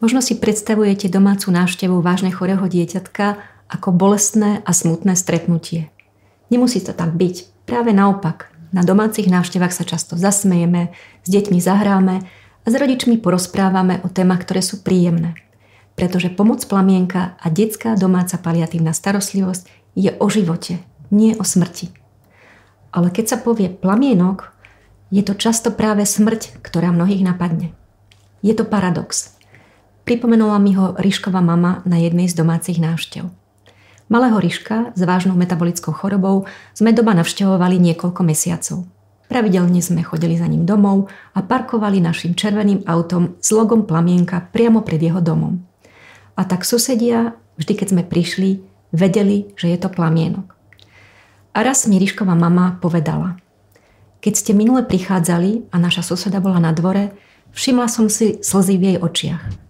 Možno si predstavujete domácu návštevu vážne chorého dieťatka ako bolestné a smutné stretnutie. Nemusí to tak byť. Práve naopak. Na domácich návštevách sa často zasmejeme, s deťmi zahráme a s rodičmi porozprávame o témach, ktoré sú príjemné. Pretože pomoc plamienka a detská domáca paliatívna starostlivosť je o živote, nie o smrti. Ale keď sa povie plamienok, je to často práve smrť, ktorá mnohých napadne. Je to paradox. Pripomenula mi ho Ríšková mama na jednej z domácich návštev. Malého Ríška s vážnou metabolickou chorobou sme doma navštevovali niekoľko mesiacov. Pravidelne sme chodili za ním domov a parkovali našim červeným autom s logom plamienka priamo pred jeho domom. A tak susedia, vždy keď sme prišli, vedeli, že je to plamienok. A raz mi Ríšková mama povedala, keď ste minule prichádzali a naša suseda bola na dvore, všimla som si slzy v jej očiach.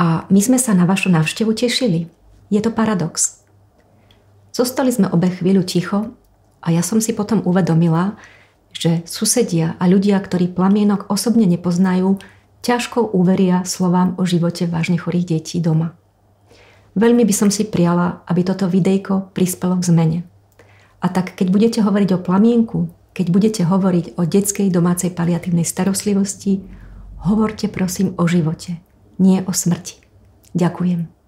A my sme sa na vašu návštevu tešili. Je to paradox. Zostali sme obe chvíľu ticho a ja som si potom uvedomila, že susedia a ľudia, ktorí plamienok osobne nepoznajú, ťažko uveria slovám o živote vážne chorých detí doma. Veľmi by som si priala, aby toto videjko prispelo k zmene. A tak keď budete hovoriť o plamienku, keď budete hovoriť o detskej domácej paliatívnej starostlivosti, hovorte prosím o živote, nie o smrti. Ďakujem.